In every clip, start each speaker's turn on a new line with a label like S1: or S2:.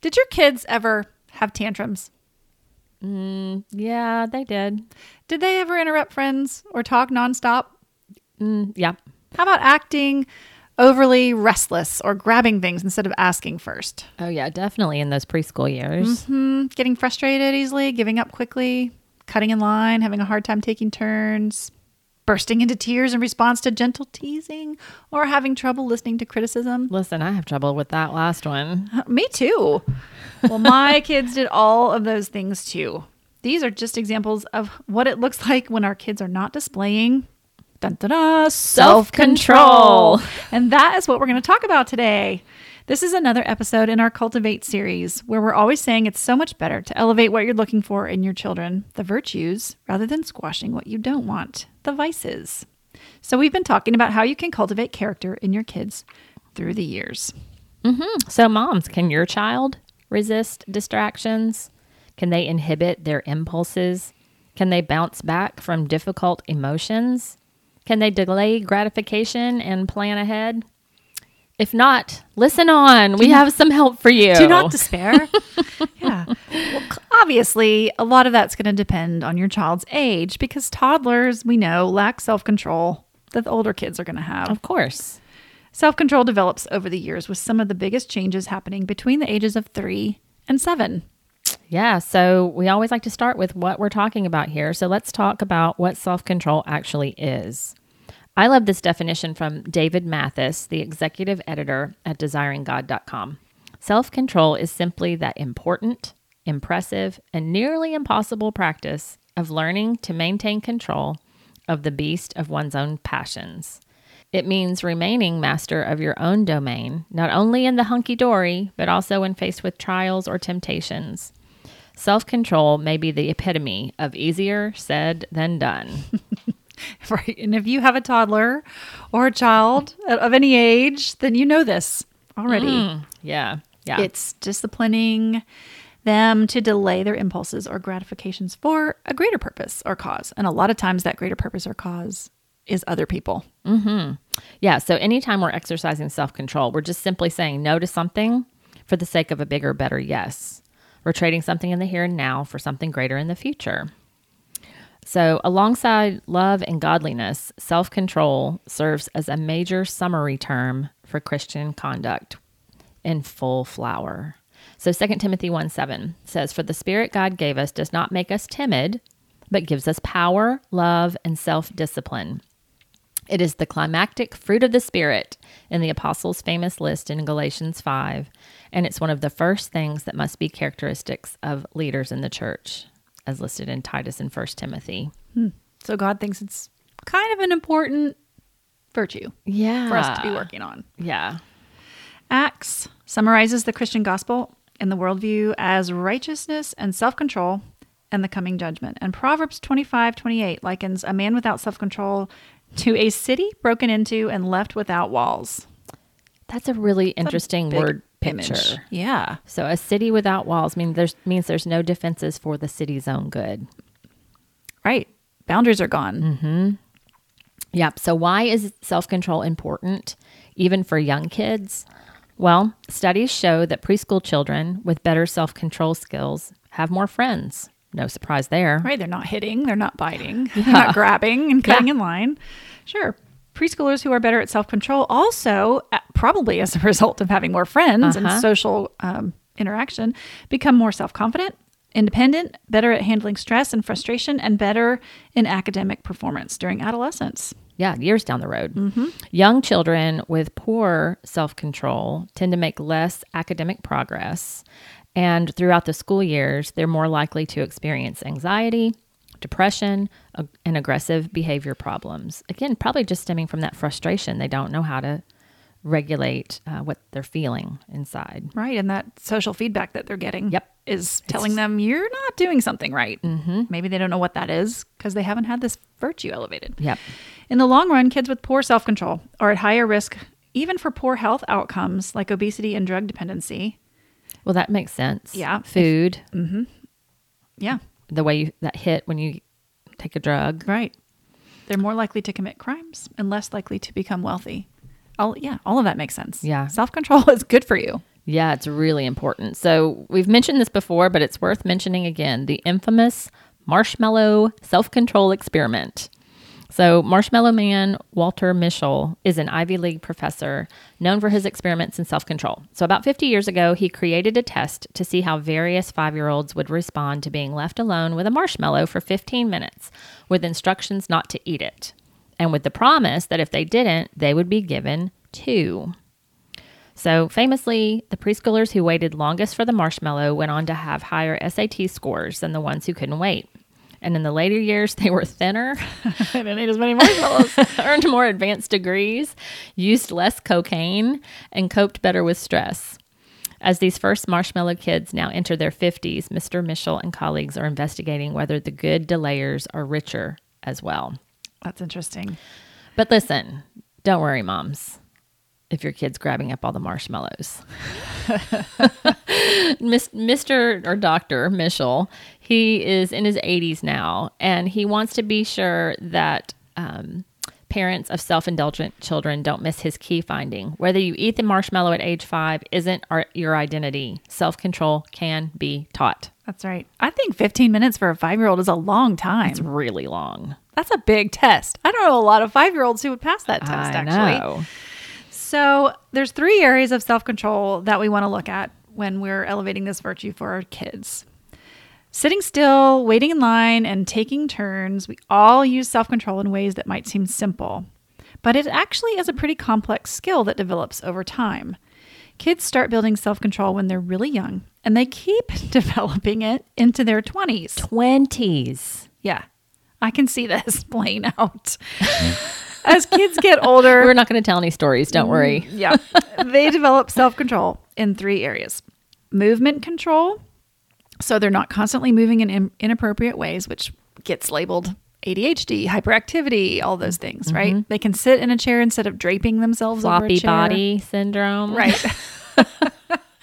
S1: did your kids ever have tantrums?
S2: Yeah, they did.
S1: Did they ever interrupt friends or talk nonstop?
S2: Mm, yeah.
S1: How about acting overly restless or grabbing things instead of asking first?
S2: Oh, yeah, definitely in those preschool years.
S1: Hmm, getting frustrated easily, giving up quickly, cutting in line, having a hard time taking turns, bursting into tears in response to gentle teasing, or having trouble listening to criticism.
S2: Listen, I have trouble with that last one.
S1: Uh, Me too. Well, my kids did all of those things too. These are just examples of what it looks like when our kids are not displaying dun, dun, dun, self-control.
S2: Self-control.
S1: And that is what we're going to talk about today. This is another episode in our Cultivate series where we're always saying it's so much better to elevate what you're looking for in your children, the virtues, rather than squashing what you don't want, the vices. So we've been talking about how you can cultivate character in your kids through the years. Mhm.
S2: So, moms, can your child resist distractions? Can they inhibit their impulses? Can they bounce back from difficult emotions? Can they delay gratification and plan ahead? If not, listen on. We have some help for you.
S1: Do not despair. yeah. Well, obviously, a lot of that's going to depend on your child's age because toddlers, we know, lack self control that the older kids are going to have.
S2: of course.
S1: Self control develops over the years with some of the biggest changes happening between the ages of three and seven.
S2: Yeah. So, we always like to start with what we're talking about here. So, let's talk about what self control actually is. I love this definition from David Mathis, the executive editor at desiringgod.com. Self control is simply that important, impressive, and nearly impossible practice of learning to maintain control of the beast of one's own passions. It means remaining master of your own domain, not only in the hunky dory, but also when faced with trials or temptations. Self control may be the epitome of easier said than done.
S1: Right. And if you have a toddler or a child of any age, then you know this already. Mm.
S2: Yeah. Yeah.
S1: It's disciplining them to delay their impulses or gratifications for a greater purpose or cause. And a lot of times that greater purpose or cause is other people. Mm-hmm.
S2: Yeah. So anytime we're exercising self control, we're just simply saying no to something for the sake of a bigger, better yes. We're trading something in the here and now for something greater in the future. So, alongside love and godliness, self control serves as a major summary term for Christian conduct in full flower. So 2 Timothy 1 7 says, For the Spirit God gave us does not make us timid, but gives us power, love, and self discipline. It is the climactic fruit of the Spirit in the Apostles' famous list in Galatians 5, and it's one of the first things that must be characteristics of leaders in the church, as listed in Titus and First Timothy. Hmm.
S1: So God thinks it's kind of an important virtue
S2: Yeah.
S1: for us to be working on.
S2: Yeah.
S1: Acts summarizes the Christian gospel and the worldview as righteousness and self control and the coming judgment. And Proverbs 25 28 likens a man without self control to a city broken into and left without walls.
S2: That's a really interesting
S1: Big
S2: word
S1: image.
S2: picture.
S1: Yeah.
S2: So a city without walls mean there's means there's no defenses for the city's own good.
S1: Right. Boundaries are gone. Mm-hmm.
S2: Yep. So why is self-control important even for young kids? Well, studies show that preschool children with better self-control skills have more friends. No surprise there.
S1: Right. They're not hitting, they're not biting, they're not grabbing and cutting in line. Sure. Preschoolers who are better at self control also, uh, probably as a result of having more friends and
S2: Uh-huh.
S1: social um, interaction, become more self confident, independent, better at handling stress and frustration, and better in academic performance during adolescence.
S2: Yeah, years down the road. Young children with poor self control tend to make less academic progress. And throughout the school years, they're more likely to experience anxiety, depression, ag- and aggressive behavior problems. Again, probably just stemming from that frustration. They don't know how to regulate uh, what they're feeling inside.
S1: Right. And that social feedback that they're getting
S2: Yep.
S1: is telling them you're not doing something right. Mm-hmm. Maybe they don't know what that is because they haven't had this virtue elevated.
S2: Yep.
S1: In the long run, kids with poor self control are at higher risk, even for poor health outcomes like obesity and drug dependency.
S2: Well, that makes sense.
S1: Yeah.
S2: Food,
S1: Yeah.
S2: The way you, that hit when you take a drug.
S1: Right. They're more likely to commit crimes and less likely to become wealthy. All, yeah, all of that makes sense.
S2: Yeah.
S1: Self control is good for you.
S2: Yeah, it's really important. So we've mentioned this before, but it's worth mentioning again the infamous marshmallow self control experiment. So, Marshmallow Man Walter Mischel is an Ivy League professor known for his experiments in self control. So, about 50 years ago, he created a test to see how various five year olds would respond to being left alone with a marshmallow for 15 minutes with instructions not to eat it, and with the promise that if they didn't, they would be given two. So, famously, the preschoolers who waited longest for the marshmallow went on to have higher SAT scores than the ones who couldn't wait. And in the later years, they were thinner,
S1: I didn't eat as many marshmallows.
S2: earned more advanced degrees, used less cocaine, and coped better with stress. As these first marshmallow kids now enter their 50s, Mr. Mischel and colleagues are investigating whether the good delayers are richer as well.
S1: That's interesting.
S2: But listen, don't worry, moms, if your kid's grabbing up all the marshmallows. Mr. or Dr. Mischel, he is in his 80s now, and he wants to be sure that um, parents of self indulgent children don't miss his key finding. Whether you eat the marshmallow at age five isn't our, your identity. Self control can be taught.
S1: That's right. I think 15 minutes for a five year old is a long time.
S2: It's really long.
S1: That's a big test. I don't know a lot of five year olds who would pass that test,
S2: I
S1: actually.
S2: know.
S1: So there's three areas of self control that we want to look at when we're elevating this virtue for our kids. Sitting still, waiting in line, and taking turns. We all use self control in ways that might seem simple, but it actually is a pretty complex skill that develops over time. Kids start building self control when they're really young, and they keep developing it into their 20s.
S2: 20s.
S1: Yeah, I can see this playing out. As kids get older,
S2: We're not going to tell any stories, don't worry.
S1: Mm, yeah. they develop self control in three areas movement control. So they're not constantly moving in in inappropriate ways, which gets labeled ADHD, hyperactivity, all those things, mm-hmm. right? They can sit in a chair instead of draping themselves
S2: Floppy
S1: chair.
S2: body syndrome.
S1: Right.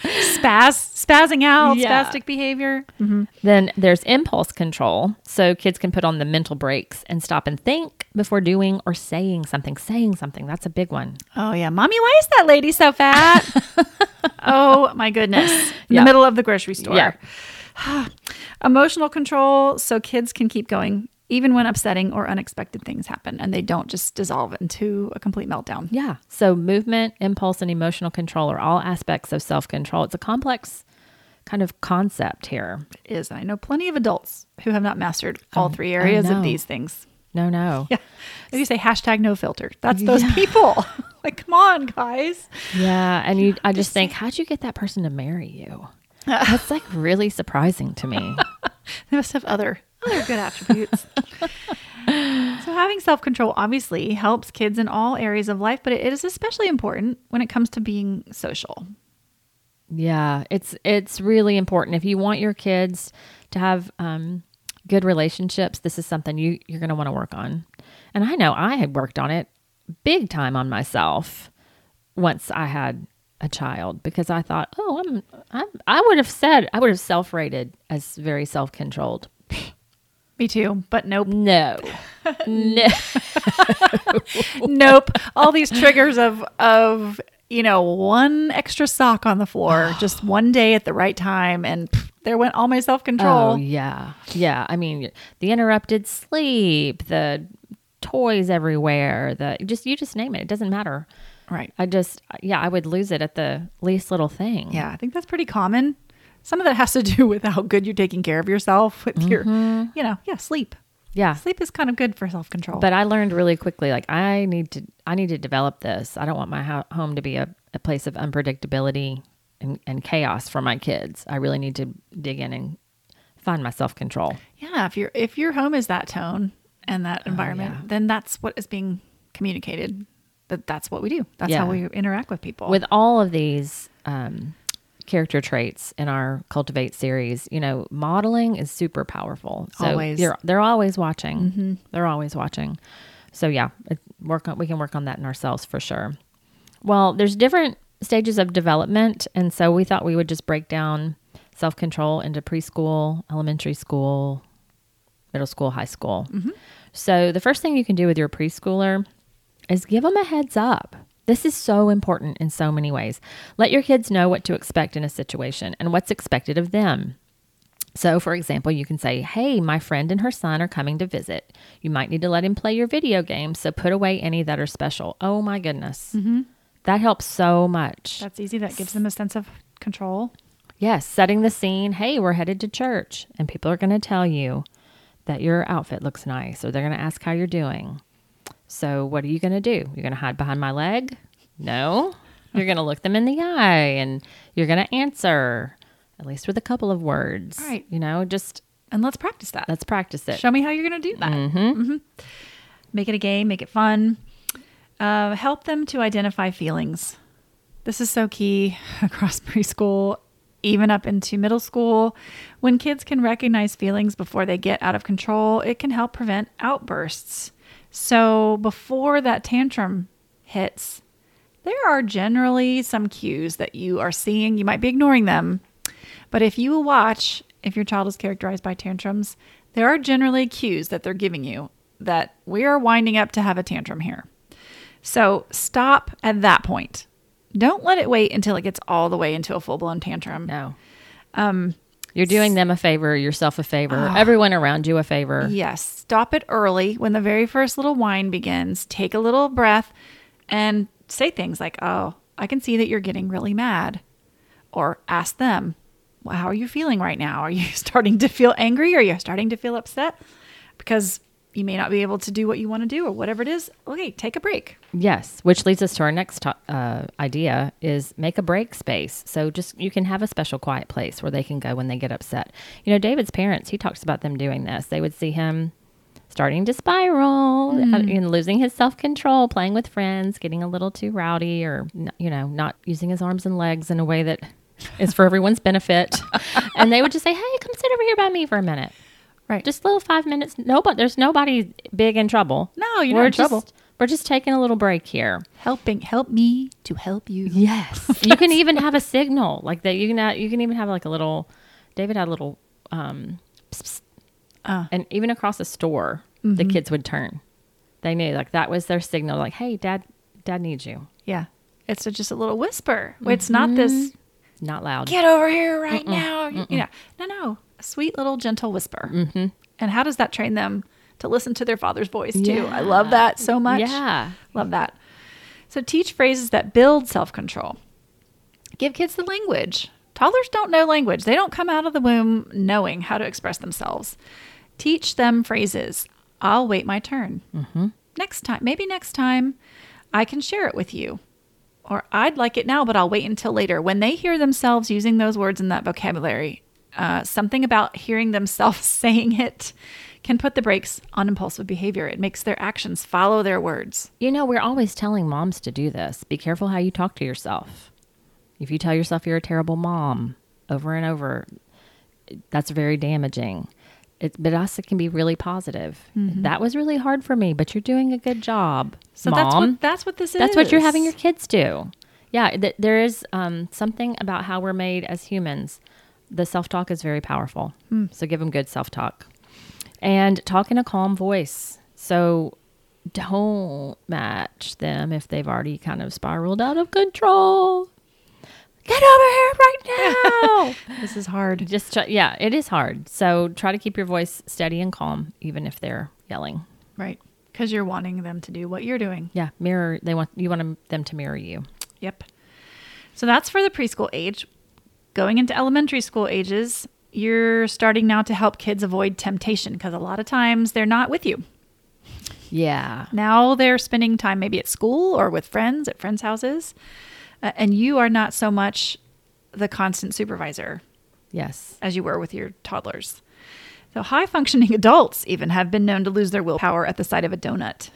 S1: Spaz, spazzing out,
S2: Yeah.
S1: spastic behavior. Mm-hmm.
S2: Then there's impulse control. So kids can put on the mental brakes and stop and think before doing or saying something. Saying something, that's a big one.
S1: Oh, yeah. Mommy, why is that lady so fat? oh, my goodness. In
S2: Yeah.
S1: the middle of the grocery store.
S2: Yeah.
S1: Emotional control. So kids can keep going even when upsetting or unexpected things happen and they don't just dissolve into a complete meltdown.
S2: Yeah. So movement, impulse, and emotional control are all aspects of self control. It's a complex kind of concept here.
S1: It is. I know plenty of adults who have not mastered all oh, three areas of these things.
S2: No, no.
S1: Yeah. If you say hashtag no filter, that's those people. like, come on, guys.
S2: Yeah. And you, I just think, how'd you get that person to marry you? That's like really surprising to me.
S1: They must have other other good attributes. so having self-control obviously helps kids in all areas of life, but it is especially important when it comes to being social.
S2: Yeah, it's it's really important if you want your kids to have um, good relationships. This is something you you're going to want to work on, and I know I had worked on it big time on myself once I had a child because I thought, oh, I'm, I'm I would have said I would have self rated as very self controlled.
S1: Me too, but nope.
S2: No, no,
S1: nope. All these triggers of of you know one extra sock on the floor, just one day at the right time, and pff, there went all my self control.
S2: Oh yeah, yeah. I mean, the interrupted sleep, the toys everywhere, the just you just name it. It doesn't matter.
S1: Right.
S2: I just yeah, I would lose it at the least little thing.
S1: Yeah, I think that's pretty common. Some of that has to do with how good you're taking care of yourself with mm-hmm. your, you know, yeah, sleep.
S2: yeah.
S1: Sleep is kind of good for self control.
S2: But I learned really quickly, like I need to, I need to develop this. I don't want my ho- home to be a, a place of unpredictability and, and chaos for my kids. I really need to dig in and find my self control.
S1: yeah, if your if your home is that tone and that oh, environment,
S2: yeah.
S1: then that's what is being communicated that that's what we do. That's
S2: Yeah.
S1: how we interact with people.
S2: with all of these um, character traits in our cultivate series you know modeling is super powerful so
S1: Always.
S2: they're, they're always watching they're always watching so yeah work on we can work on that in ourselves for sure well there's different stages of development and so we thought we would just break down self-control into preschool elementary school middle school high school so the first thing you can do with your preschooler is give them a heads up. This is so important in so many ways. Let your kids know what to expect in a situation and what's expected of them. So, for example, you can say, Hey, my friend and her son are coming to visit. You might need to let him play your video games, so put away any that are special. Oh my goodness. Mm-hmm. That helps so much.
S1: that's easy. That gives them a sense of control.
S2: Yes, setting the scene. Hey, we're headed to church, and people are going to tell you that your outfit looks nice, or they're going to ask how you're doing. So, what are you going to do? You're going to hide behind my leg? No. You're going to look them in the eye and you're going to answer, at least with a couple of words.
S1: Right.
S2: You know, just
S1: And let's practice that.
S2: let's practice it.
S1: Show me how you're going to do that. Mhm. Make it a game, make it fun. Uh, help them to identify feelings. This is so key across preschool, even up into middle school. When kids can recognize feelings before they get out of control, it can help prevent outbursts. So, before that tantrum hits, there are generally some cues that you are seeing. You might be ignoring them, but if you watch, if your child is characterized by tantrums, there are generally cues that they're giving you that we are winding up to have a tantrum here. So stop at that point. Don't let it wait until it gets all the way into a full blown tantrum.
S2: No. Um, you're doing them a favor, yourself a favor,
S1: Ah.
S2: everyone around you a favor.
S1: Yes, stop it early when the very first little whine begins. Take a little breath and say things like, Oh, I can see that you're getting really mad. Or ask them, well, How are you feeling right now? Are you starting to feel angry? Are you starting to feel upset? Because you may not be able to do what you want to do or whatever it is. Okay, take a break.
S2: Yes, which leads us to our next to- uh, idea is make a break space. So just you can have a special quiet place where they can go when they get upset. You know, David's parents, he talks about them doing this. They would see him starting to spiral, uh, you know, losing his self control, playing with friends, getting a little too rowdy, or you know, not using his arms and legs in a way that is for everyone's benefit. and they would just say, "Hey, come sit over here by me for a minute."
S1: Right.
S2: Just little five minutes. Nobody, there's nobody big in trouble.
S1: No, you're
S2: we're
S1: not in
S2: just,
S1: trouble.
S2: We're just taking a little break here.
S1: helping, help me to help you.
S2: Yes, you can even have a signal like that. You can uh, you can even have like a little. David had a little, um, psst, psst.
S1: Ah.
S2: and even across a store, the kids would turn. They knew like that was their signal. Like, hey, dad, dad needs you.
S1: Yeah. It's a, just a little whisper. It's not this
S2: Not loud.
S1: get over here right now. You know, no, no, a sweet little gentle whisper. Mm-hmm. And how does that train them to listen to their father's voice too? I love that so much.
S2: Yeah.
S1: love that. So teach phrases that build self control. Give kids the language. Toddlers don't know language. They don't come out of the womb knowing how to express themselves. Teach them phrases. I'll wait my turn. Mm-hmm. Next time, maybe next time, I can share it with you. Or I'd like it now, but I'll wait until later. When they hear themselves using those words in that vocabulary, uh, something about hearing themselves saying it can put the brakes on impulsive behavior. It makes their actions follow their words.
S2: You know, we're always telling moms to do this. Be careful how you talk to yourself. If you tell yourself you're a terrible mom over and over, that's very damaging. It, but also can be really positive. That was really hard for me, but you're doing a good job,
S1: So
S2: mom.
S1: that's what that's what this is.
S2: That's what you're having your kids do. Yeah, th- there is um, something about how we're made as humans. The self talk is very powerful. Hmm. So give them good self talk. And talk in a calm voice. So don't match them if they've already kind of spiraled out of control. Get over here right now.
S1: This is hard.
S2: Just try, yeah, it is hard. So try to keep your voice steady and calm, even if they're yelling.
S1: Right. Because you're wanting them to do what you're doing.
S2: Yeah, mirror. They want you want them to mirror you.
S1: Yep. So that's for the preschool age. Going into elementary school ages, you're starting now to help kids avoid temptation because a lot of times they're not with you.
S2: Yeah.
S1: Now they're spending time maybe at school or with friends at friends' houses, uh, and you are not so much the constant supervisor
S2: Yes.
S1: as you were with your toddlers. So high functioning adults even have been known to lose their willpower at the sight of a donut.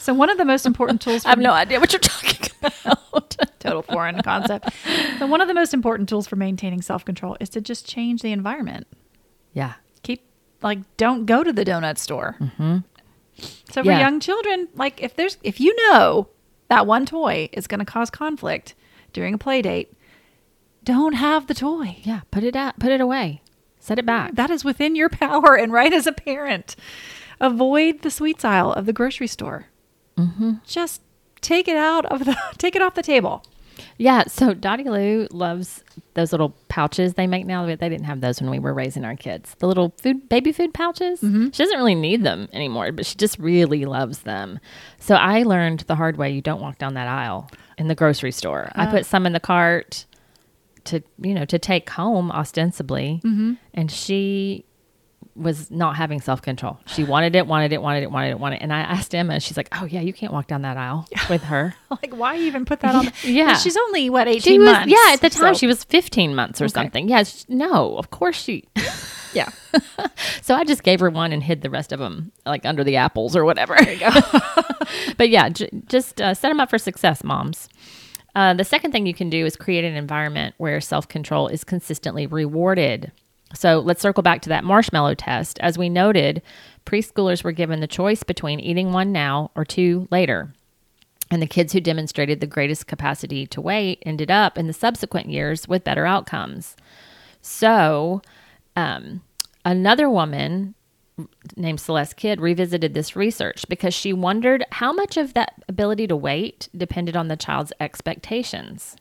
S1: So one of the most important tools
S2: I have no idea what you're talking about.
S1: Total foreign concept. So one of the most important tools for maintaining self-control is to just change the environment.
S2: yeah.
S1: Keep like don't go to the donut store. Mm-hmm. So for
S2: Yeah.
S1: young children, like if there's if you know that one toy is going to cause conflict during a play date, don't have the toy.
S2: Yeah. Put it out. Put it away. Set it back.
S1: That is within your power and right as a parent. Avoid the sweets aisle of the grocery store.
S2: Mm-hmm.
S1: Just take it out of the take it off the table.
S2: Yeah, so Dottie Lou loves those little pouches they make now. But they didn't have those when we were raising our kids. The little food, baby food pouches. Mm-hmm. She doesn't really need them anymore, but she just really loves them. So I learned the hard way: you don't walk down that aisle in the grocery store. I put ah. some in the cart to, you know, to take home ostensibly, mm-hmm. and she was not having self control. She wanted it, wanted it, wanted it, wanted it, wanted it. And I asked Emma, and she's like, "Oh yeah, you can't walk down that aisle with her."
S1: Like why even put that on? The,
S2: Yeah.
S1: she's only what eighteen
S2: She was,
S1: months.
S2: yeah, at the time
S1: so-
S2: she was 15 months or
S1: Okay.
S2: something. Yeah, sh- no, of course she.
S1: yeah.
S2: so I just gave her one and hid the rest of them like under the apples or whatever. but yeah, j- just uh, set them up for success, moms. Uh, the second thing you can do is create an environment where self control is consistently rewarded. So let's circle back to that marshmallow test. As we noted, preschoolers were given the choice between eating one now or two later. And the kids who demonstrated the greatest capacity to wait ended up in the subsequent years with better outcomes. So, um, another woman named Celeste Kidd revisited this research because she wondered how much of that ability to wait depended on the child's expectations.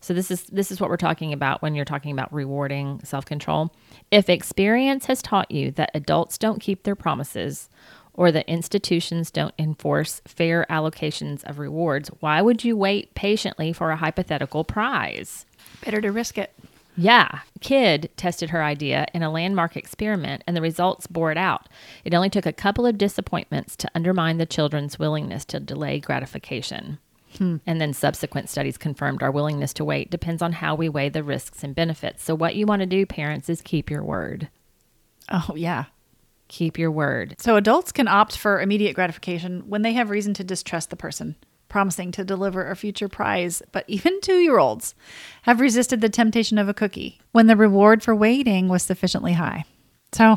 S2: So this is this is what we're talking about when you're talking about rewarding self-control. If experience has taught you that adults don't keep their promises or that institutions don't enforce fair allocations of rewards, why would you wait patiently for a hypothetical prize?
S1: Better to risk it.
S2: Yeah, Kidd tested her idea in a landmark experiment and the results bore it out. It only took a couple of disappointments to undermine the children's willingness to delay gratification. Hmm. And then subsequent studies confirmed our willingness to wait depends on how we weigh the risks and benefits. So, what you want to do, parents, is keep your word.
S1: Oh yeah.
S2: Keep your word.
S1: So adults can opt for immediate gratification when they have reason to distrust the person promising to deliver a future prize, but even 2-year-olds have resisted the temptation of a cookie when the reward for waiting was sufficiently high. So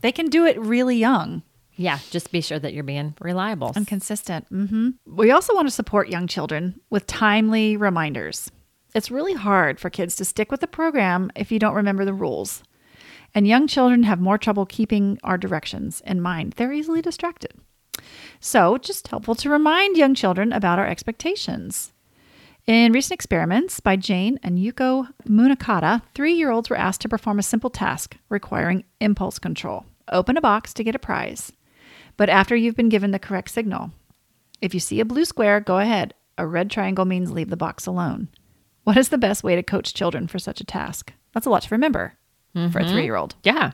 S1: they can do it really young
S2: Yeah, just be sure that you're being reliable.
S1: and consistent. hmm We also want to support young children with timely reminders. It's really hard for kids to stick with the program if you don't remember the rules. And young children have more trouble keeping our directions in mind. They're easily distracted. So, just helpful to remind young children about our expectations. In recent experiments by Jane and Yuko Munakata, three year olds were asked to perform a simple task requiring impulse control open a box to get a prize. But after you've been given the correct signal, if you see a blue square, go ahead. A red triangle means leave the box alone. What is the best way to coach children for such a task? That's a lot to remember for a mm-hmm. three year old.
S2: Yeah.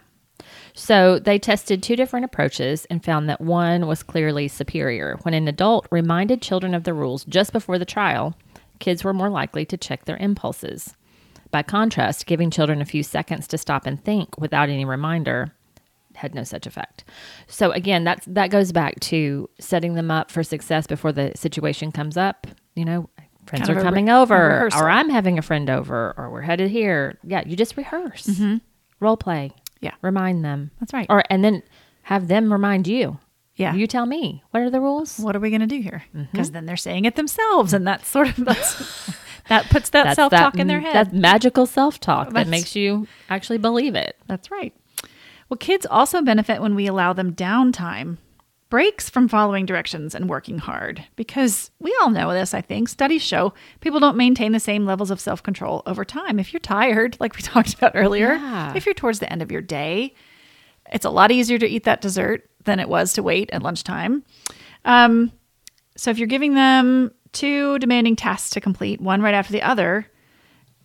S2: So they tested two different approaches and found that one was clearly superior. When an adult reminded children of the rules just before the trial, kids were more likely to check their impulses. By contrast, giving children a few seconds to stop and think without any reminder had no such effect. So again, that's that goes back to setting them up for success before the situation comes up. You know, friends
S1: Kind
S2: are coming
S1: re-
S2: over, or I'm having a friend over, or we're headed here. Yeah, you just rehearse, mm-hmm. role play.
S1: Yeah.
S2: remind them.
S1: That's right.
S2: Or and then have them remind you.
S1: Yeah.
S2: you tell me what are the rules.
S1: what are we going to do here? Mm-hmm. Because then they're saying it themselves, and that's sort of that's, that puts that self talk in their head.
S2: That magical self talk that makes you actually believe it.
S1: That's right. Well, kids also benefit when we allow them downtime, breaks from following directions and working hard. Because we all know this, I think. Studies show people don't maintain the same levels of self control over time. If you're tired, like we talked about earlier,
S2: Yeah.
S1: if you're towards the end of your day, it's a lot easier to eat that dessert than it was to wait at lunchtime. Um, so if you're giving them two demanding tasks to complete, one right after the other,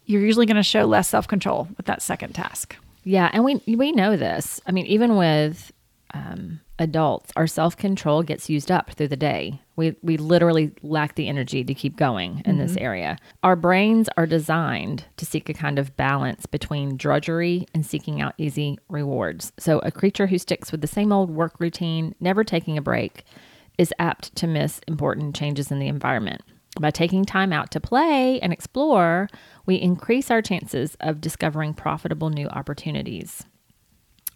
S1: you're usually going to show less self control with that second task.
S2: Yeah, and we we know this. I mean, even with um, adults, our self control gets used up through the day. We we literally lack the energy to keep going in this area. Our brains are designed to seek a kind of balance between drudgery and seeking out easy rewards. So, a creature who sticks with the same old work routine, never taking a break, is apt to miss important changes in the environment. By taking time out to play and explore, we increase our chances of discovering profitable new opportunities.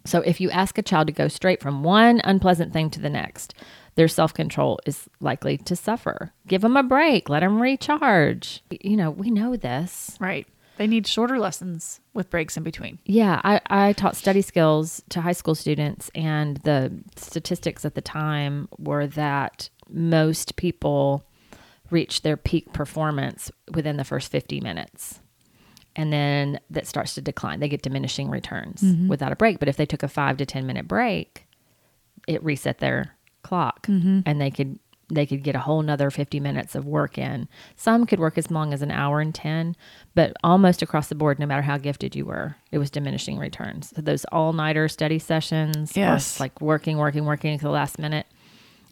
S2: So, if you ask a child to go straight from one unpleasant thing to the next, their self control is likely to suffer. Give them a break, let them recharge. You know, we know this.
S1: Right. They need shorter lessons with breaks in between.
S2: Yeah, I, I taught study skills to high school students, and the statistics at the time were that most people reach their peak performance within the first 50 minutes. And then that starts to decline. They get diminishing returns mm-hmm. without a break. But if they took a five to 10 minute break, it reset their clock mm-hmm. and they could they could get a whole nother 50 minutes of work in some could work as long as an hour and 10 but almost across the board no matter how gifted you were it was diminishing returns so those all-nighter study sessions
S1: Yes.
S2: like working working working to the last minute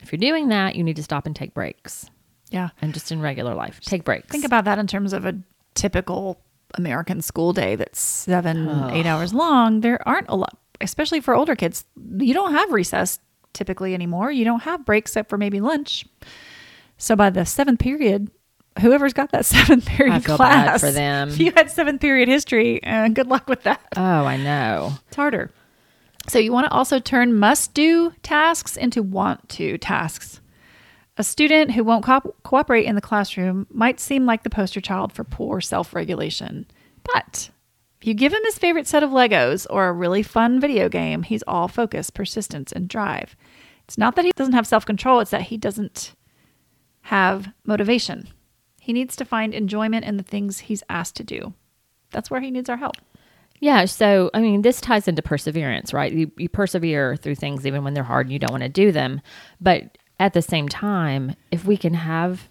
S2: if you're doing that you need to stop and take breaks
S1: Yeah.
S2: and just in regular life take breaks
S1: Think about that in terms of a typical American school day that's seven, eight hours long. There aren't a lot, especially for older kids. You don't have recess typically anymore. You don't have breaks except for maybe lunch. So by the seventh period, whoever's got that seventh period class,
S2: for them.
S1: If you had seventh period history, uh, good luck with that.
S2: oh i know
S1: It's harder. So you want to also turn must do tasks into want to tasks. A student who won't co- cooperate in the classroom might seem like the poster child for poor self regulation. But if you give him his favorite set of Legos or a really fun video game, he's all focus, persistence, and drive. It's not that he doesn't have self control, it's that he doesn't have motivation. He needs to find enjoyment in the things he's asked to do. That's where he needs our help.
S2: Yeah, so I mean, this ties into perseverance, right? You, you persevere through things even when they're hard and you don't want to do them. But at the same time, if we can have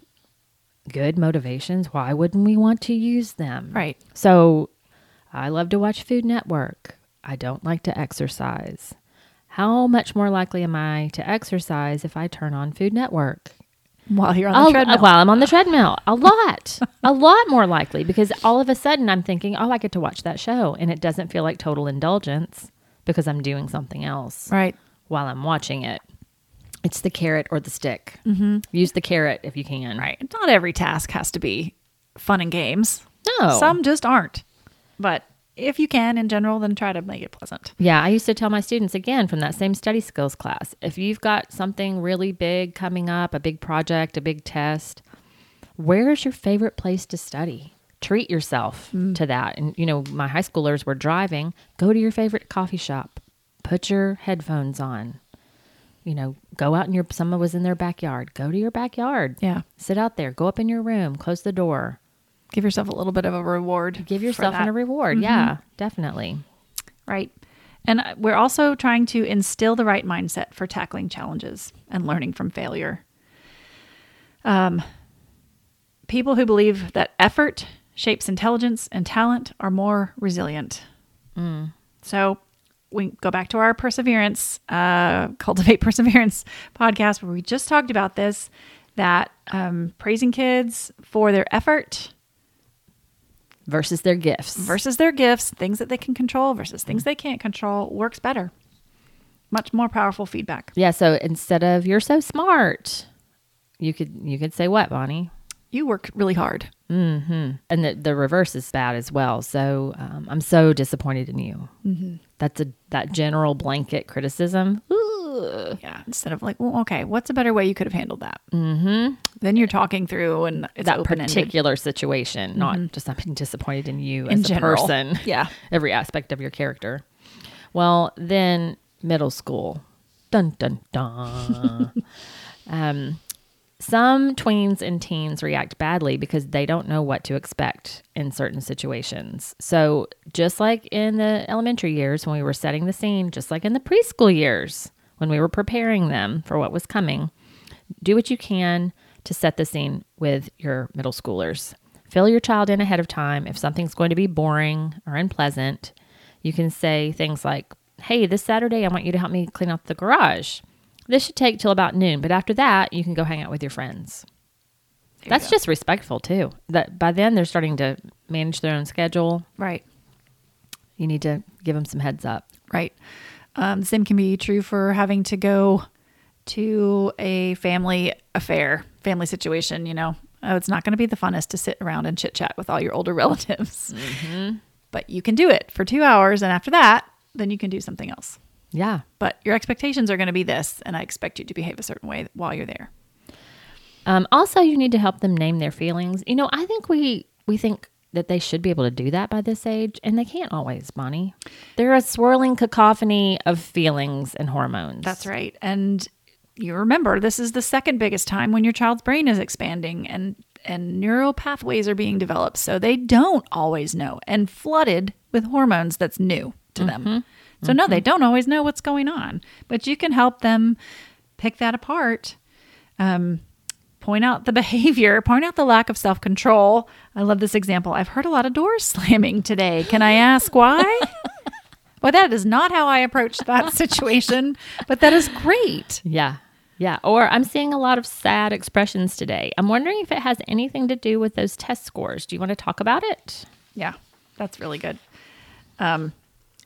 S2: good motivations, why wouldn't we want to use them?
S1: Right.
S2: So I love to watch Food Network. I don't like to exercise. How much more likely am I to exercise if I turn on Food Network?
S1: While you're on the
S2: I'll-
S1: treadmill.
S2: While I'm on the treadmill, a lot, a lot more likely because all of a sudden I'm thinking, oh, I get to watch that show, and it doesn't feel like total indulgence because I'm doing something else
S1: Right.
S2: while I'm watching it. It's the carrot or the stick. Mm-hmm. Use the carrot if you can.
S1: Right. Not every task has to be fun and games.
S2: No.
S1: Some just aren't. But if you can in general, then try to make it pleasant.
S2: Yeah, I used to tell my students again from that same study skills class if you've got something really big coming up, a big project, a big test, where's your favorite place to study? Treat yourself to that. And, you know, my high schoolers were driving, go to your favorite coffee shop, put your headphones on. You know, go out in your, someone was in their backyard, go to your backyard.
S1: Yeah.
S2: Sit out there, go up in your room, close the door,
S1: Give yourself a little bit of a reward.
S2: give yourself a reward. Yeah, definitely.
S1: Right. And uh, we're also trying to instill the right mindset for tackling challenges and learning from failure. Um, people who believe that effort shapes intelligence and talent are more resilient. Mm. So we go back to our perseverance, uh, cultivate perseverance podcast, where we just talked about this that um, praising kids for their effort
S2: Versus their gifts.
S1: versus their gifts, things that they can control versus things they can't control, works better. Much more powerful feedback.
S2: Yeah, so instead of you're so smart, you could you could say what, Bonnie?
S1: You work really hard.
S2: And the the reverse is bad as well. So um, I'm so disappointed in you. Mm-hmm. That's a that general blanket criticism. Ooh.
S1: Yeah. Instead of like, well, okay, what's a better way you could have handled that? Mm-hmm. Then you're talking through and it's
S2: That particular situation, not just I'm disappointed in you
S1: In
S2: as a person.
S1: Yeah.
S2: every aspect of your character. Well, then middle school. Dun dun dun. um, some tweens and teens react badly because they don't know what to expect in certain situations. So, just like in the elementary years when we were setting the scene, just like in the preschool years when we were preparing them for what was coming, do what you can to set the scene with your middle schoolers. Fill your child in ahead of time. If something's going to be boring or unpleasant, you can say things like, Hey, this Saturday, I want you to help me clean up the garage. This should take till about noon, but after that, you can go hang out with your friends.
S1: There
S2: That's
S1: go.
S2: just respectful too. That by then they're starting to manage their own schedule.
S1: right.
S2: You need to give them some heads up.
S1: Right. Um, the same can be true for having to go to a family affair, family situation, you know, oh, it's not going to be the funnest to sit around and chit chat with all your older relatives. But you can do it for two hours. And after that, then you can do something else.
S2: Yeah.
S1: But your expectations are going to be this. And I expect you to behave a certain way while you're there.
S2: Um, also, you need to help them name their feelings. You know, I think we we think that they should be able to do that by this age, and they can't always, Bonnie. They're a swirling cacophony of feelings and hormones.
S1: That's right. And you remember this is the second biggest time when your child's brain is expanding and and neural pathways are being developed. So they don't always know and flooded with hormones that's new to them. So no, they don't always know what's going on. But you can help them pick that apart. Um, point out the behavior, point out the lack of self control. I love this example. I've heard a lot of doors slamming today. Can I ask why? well, that is not how I approached that situation, but that is great.
S2: Yeah. Yeah. Or I'm seeing a lot of sad expressions today. I'm wondering if it has anything to do with those test scores. Do you want to talk about it?
S1: Yeah, that's really good. Um,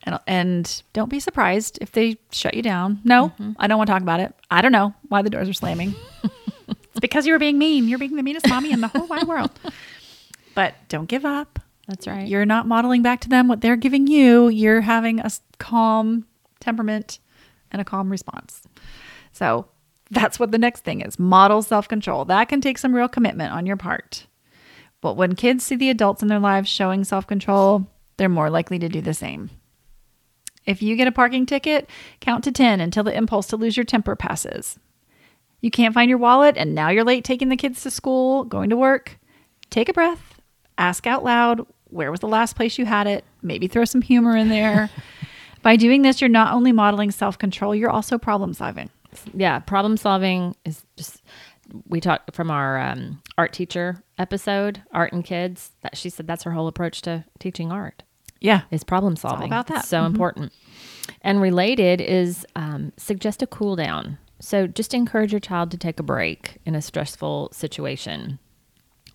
S1: and, and don't be surprised if they shut you down. No, mm-hmm. I don't want to talk about it. I don't know why the doors are slamming. it's because you were being mean. You're being the meanest mommy in the whole wide world. But don't give up.
S2: That's right.
S1: You're not modeling back to them what they're giving you. You're having a calm temperament and a calm response. So that's what the next thing is model self control. That can take some real commitment on your part. But when kids see the adults in their lives showing self control, they're more likely to do the same. If you get a parking ticket, count to 10 until the impulse to lose your temper passes. You can't find your wallet and now you're late taking the kids to school, going to work. Take a breath, ask out loud, where was the last place you had it? Maybe throw some humor in there. By doing this, you're not only modeling self control, you're also problem solving.
S2: yeah. Problem solving is just, we talked from our um, art teacher episode, Art and Kids, that she said that's her whole approach to teaching art.
S1: Yeah.
S2: is problem solving.
S1: about that.
S2: It's so important. And related is um, suggest a cool down. So just encourage your child to take a break in a stressful situation.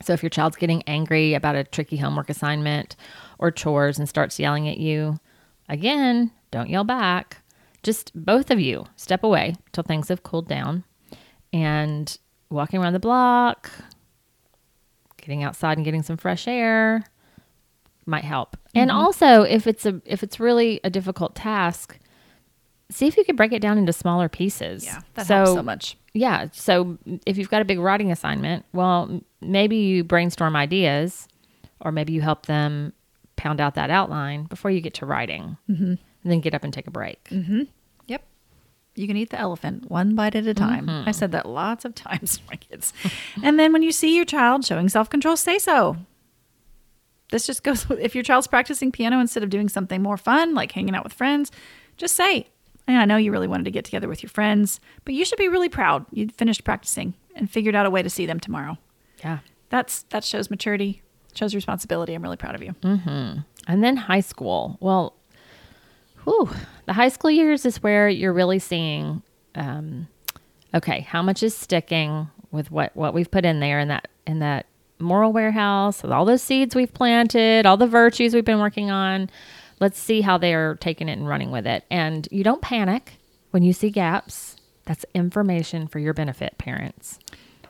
S2: So if your child's getting angry about a tricky homework assignment or chores and starts yelling at you, again, don't yell back. Just both of you step away till things have cooled down and walking around the block, getting outside and getting some fresh air, might help. And
S1: Mm-hmm.
S2: also, if it's a if it's really a difficult task, see if you could break it down into smaller pieces.
S1: Yeah. That
S2: so,
S1: helps so much.
S2: Yeah. So if you've got a big writing assignment, well, maybe you brainstorm ideas, or maybe you help them pound out that outline before you get to writing, mm-hmm. and then get up and take a break.
S1: Yep. You can eat the elephant one bite at a time. I said that lots of times to my kids. and then when you see your child showing self control, say so. This just goes if your child's practicing piano instead of doing something more fun, like hanging out with friends, just say, I know you really wanted to get together with your friends, but you should be really proud. You finished practicing and figured out a way to see them tomorrow.
S2: Yeah.
S1: That's that shows maturity, shows responsibility. I'm really proud of you. mm-hmm.
S2: And then high school. Well, whew, the high school years is where you're really seeing, um, okay, how much is sticking with what what we've put in there and that and that moral warehouse, with all those seeds we've planted, all the virtues we've been working on. Let's see how they're taking it and running with it. And you don't panic when you see gaps. That's information for your benefit, parents.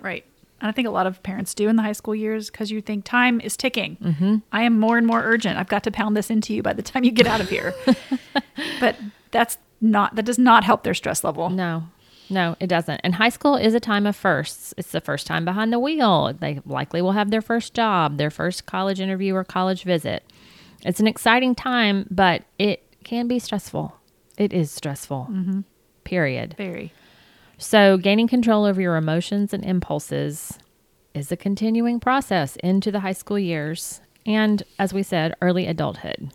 S1: Right. And I think a lot of parents do in the high school years because you think time is ticking. Mm-hmm. I am more and more urgent. I've got to pound this into you by the time you get out of here. but that's not, that does not help their stress level.
S2: No, no, it doesn't. And high school is a time of firsts. It's the first time behind the wheel. They likely will have their first job, their first college interview or college visit. It's an exciting time, but it can be stressful. It is stressful. Mm-hmm. Period.
S1: Very.
S2: So, gaining control over your emotions and impulses is a continuing process into the high school years and, as we said, early adulthood.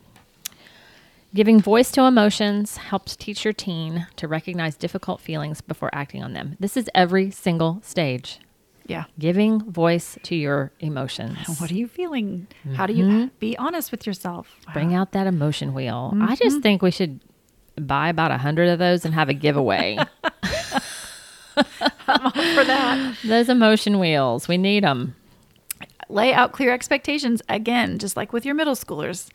S2: Giving voice to emotions helps teach your teen to recognize difficult feelings before acting on them. This is every single stage.
S1: Yeah.
S2: Giving voice to your emotions.
S1: What are you feeling? How do you mm-hmm. be honest with yourself?
S2: Bring out that emotion wheel. I mm-hmm. just think we should buy about a hundred of those and have a giveaway.
S1: I'm all for that.
S2: those emotion wheels, we need them.
S1: Lay out clear expectations again, just like with your middle schoolers.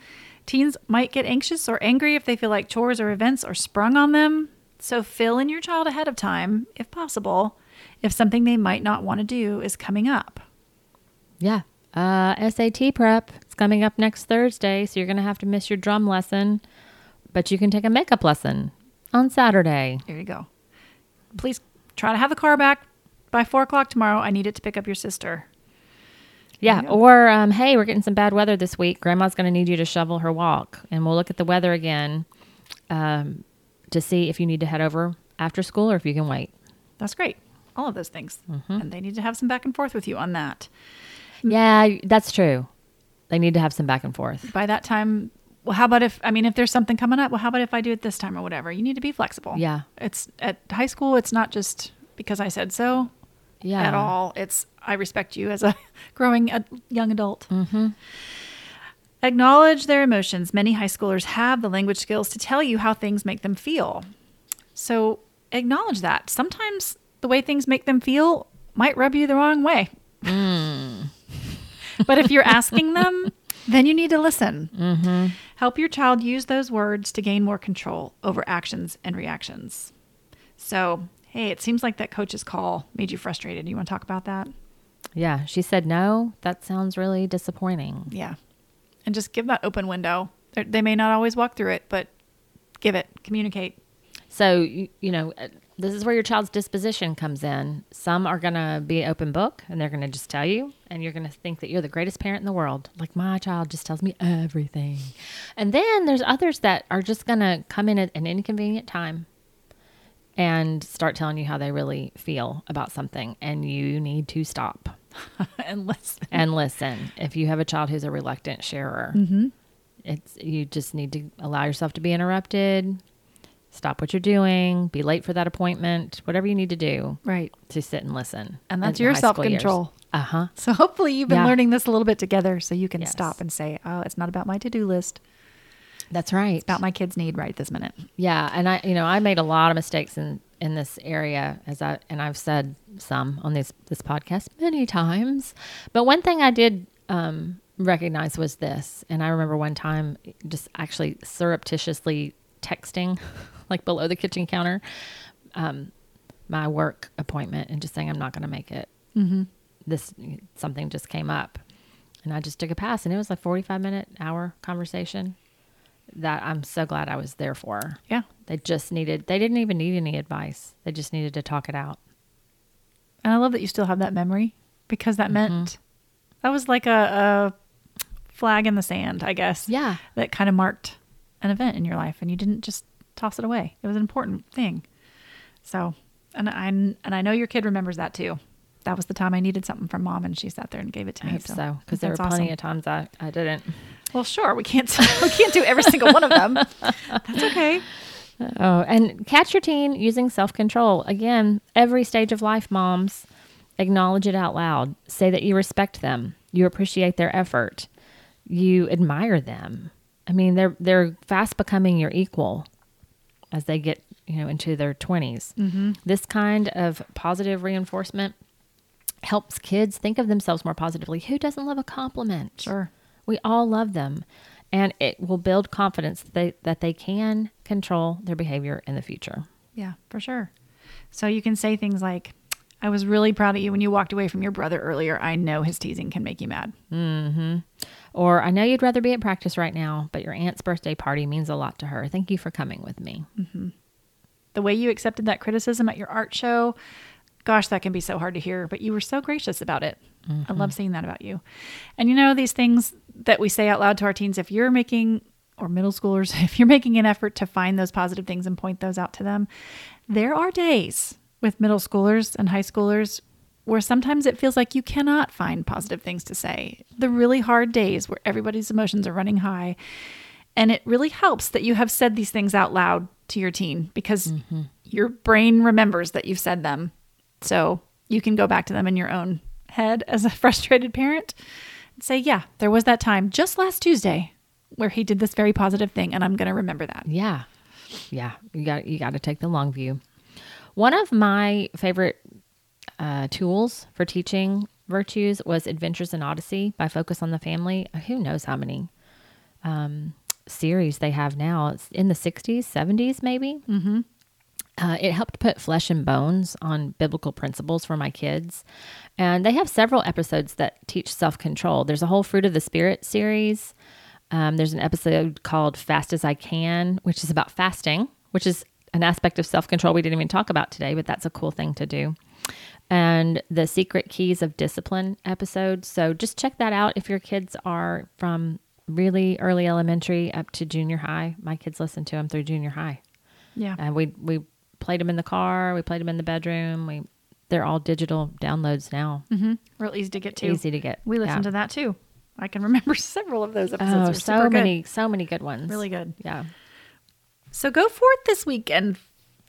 S1: Teens might get anxious or angry if they feel like chores or events are sprung on them. So fill in your child ahead of time, if possible, if something they might not want to do is coming up.
S2: Yeah. Uh, SAT prep. It's coming up next Thursday, so you're going to have to miss your drum lesson, but you can take a makeup lesson on Saturday.
S1: There you go. Please try to have the car back by four o'clock tomorrow. I need it to pick up your sister.
S2: Yeah.
S1: go.
S2: Or, um, hey, we're getting some bad weather this week. Grandma's going to need you to shovel her walk. And we'll look at the weather again um, to see if you need to head over after school or if you can wait.
S1: That's great. All of those things.
S2: Mm-hmm.
S1: And they need to have some back and forth with you on that.
S2: Yeah, that's true. They need to have some back and forth.
S1: By that time, well, how about if, I mean, if there's something coming up, well, how about if I do it this time or whatever? You need to be flexible.
S2: Yeah.
S1: It's at high school, it's not just because I said so
S2: Yeah.
S1: at all. It's, I respect you as a growing ad- young adult.
S2: Mm-hmm.
S1: Acknowledge their emotions. Many high schoolers have the language skills to tell you how things make them feel. So acknowledge that. Sometimes the way things make them feel might rub you the wrong way. but if you're asking them, then you need to listen. Help your child use those words to gain more control over actions and reactions. So, hey, it seems like that coach's call made you frustrated. You want to talk about that?
S2: Yeah. She said, no, that sounds really disappointing.
S1: Yeah. And just give that open window. They're, they may not always walk through it, but give it, communicate.
S2: So, you, you know, uh, this is where your child's disposition comes in. Some are going to be open book and they're going to just tell you, and you're going to think that you're the greatest parent in the world. Like, my child just tells me everything. And then there's others that are just going to come in at an inconvenient time and start telling you how they really feel about something. And you need to stop
S1: and listen.
S2: and listen. If you have a child who's a reluctant sharer,
S1: Mm-hmm.
S2: it's you just need to allow yourself to be interrupted stop what you're doing be late for that appointment whatever you need to do
S1: Right.
S2: to sit and listen
S1: And that's your
S2: high school years.
S1: self-control.
S2: uh-huh
S1: So hopefully you've been
S2: Yeah.
S1: learning this a little bit together so you can
S2: Yes.
S1: stop and say, oh, it's not about my to do list.
S2: That's right
S1: It's about my kids' need right this minute.
S2: yeah and i you know i made a lot of mistakes in in this area as i and i've said some on this this podcast many times but one thing i did um recognize was this and i remember one time just actually surreptitiously texting like below the kitchen counter um my work appointment and just saying i'm not going to make it
S1: Mm-hmm.
S2: this something just came up and i just took a pass and it was like 45 minute hour conversation that i'm so glad i was there for
S1: Yeah.
S2: they just needed, they didn't even need any advice. They just needed to talk it out.
S1: And I love that you still have that memory because that
S2: Mm-hmm.
S1: meant that was like a, a flag in the sand, I guess.
S2: Yeah.
S1: That kind of marked an event in your life and you didn't just toss it away. It was an important thing. So, and I, and I know your kid remembers that too. That was the time I needed something from mom and she sat there and gave it to
S2: I
S1: me.
S2: hope so. Because there were plenty
S1: awesome.
S2: of times I, I didn't.
S1: Well, sure. We can't, we can't do every single one of them. That's okay.
S2: Oh, and catch your teen using self control. Again, every stage of life, moms, acknowledge it out loud. Say that you respect them, you appreciate their effort, you admire them. I mean, they're they're fast becoming your equal as they get you know into their 20s. Mm-hmm. This kind of positive reinforcement helps kids think of themselves more positively. Who doesn't love a compliment?
S1: Sure.
S2: We all love them. And it will build confidence that they, that they can control their behavior in the future.
S1: Yeah, for sure. So you can say things like, I was really proud of you when you walked away from your brother earlier. I know his teasing can make you mad. Mm-hmm.
S2: Or, I know you'd rather be at practice right now, but your aunt's birthday party means a lot to her. Thank you for coming with me. Mm-hmm.
S1: The way you accepted that criticism at your art show, gosh, that can be so hard to hear, but you were so gracious about it. I love mm-hmm. seeing that about you. And you know, these things that we say out loud to our teens, if you're making, or middle schoolers, if you're making an effort to find those positive things and point those out to them, there are days with middle schoolers and high schoolers where sometimes it feels like you cannot find positive things to say. The really hard days where everybody's emotions are running high. And it really helps that you have said these things out loud to your teen because mm-hmm. your brain remembers that you've said them. So you can go back to them in your own head as a frustrated parent and say, Yeah, there was that time just last Tuesday where he did this very positive thing, and I'm going to remember that.
S2: Yeah. Yeah. You got, you got to take the long view. One of my favorite uh, tools for teaching virtues was Adventures in Odyssey by Focus on the Family. Who knows how many um, series they have now? It's in the 60s, 70s, maybe. Mm-hmm. Uh, it helped put flesh and bones on biblical principles for my kids. And they have several episodes that teach self control. There's a whole Fruit of the Spirit series. Um, there's an episode called Fast as I Can, which is about fasting, which is an aspect of self control we didn't even talk about today, but that's a cool thing to do. And the Secret Keys of Discipline episode. So just check that out if your kids are from really early elementary up to junior high. My kids listen to them through junior high.
S1: Yeah.
S2: And we we played them in the car, we played them in the bedroom. We they're all digital downloads now.
S1: Mm-hmm. Real easy to get to.
S2: Easy to get.
S1: We listened
S2: Yeah.
S1: to that too. I can remember several of those episodes.
S2: Oh, so
S1: super good.
S2: many, so many good ones.
S1: Really good.
S2: Yeah.
S1: So go forth this weekend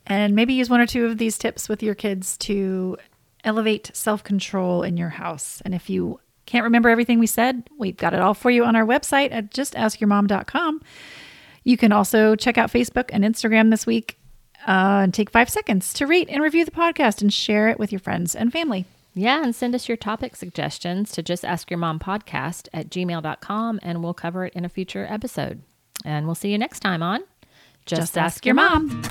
S1: and maybe use one or two of these tips with your kids to elevate self control in your house. And if you can't remember everything we said, we've got it all for you on our website at justaskyourmom.com. You can also check out Facebook and Instagram this week uh, and take five seconds to rate and review the podcast and share it with your friends and family.
S2: Yeah, and send us your topic suggestions to just ask your mom podcast at gmail.com and we'll cover it in a future episode. And we'll see you next time on
S1: Just, ask, your mom.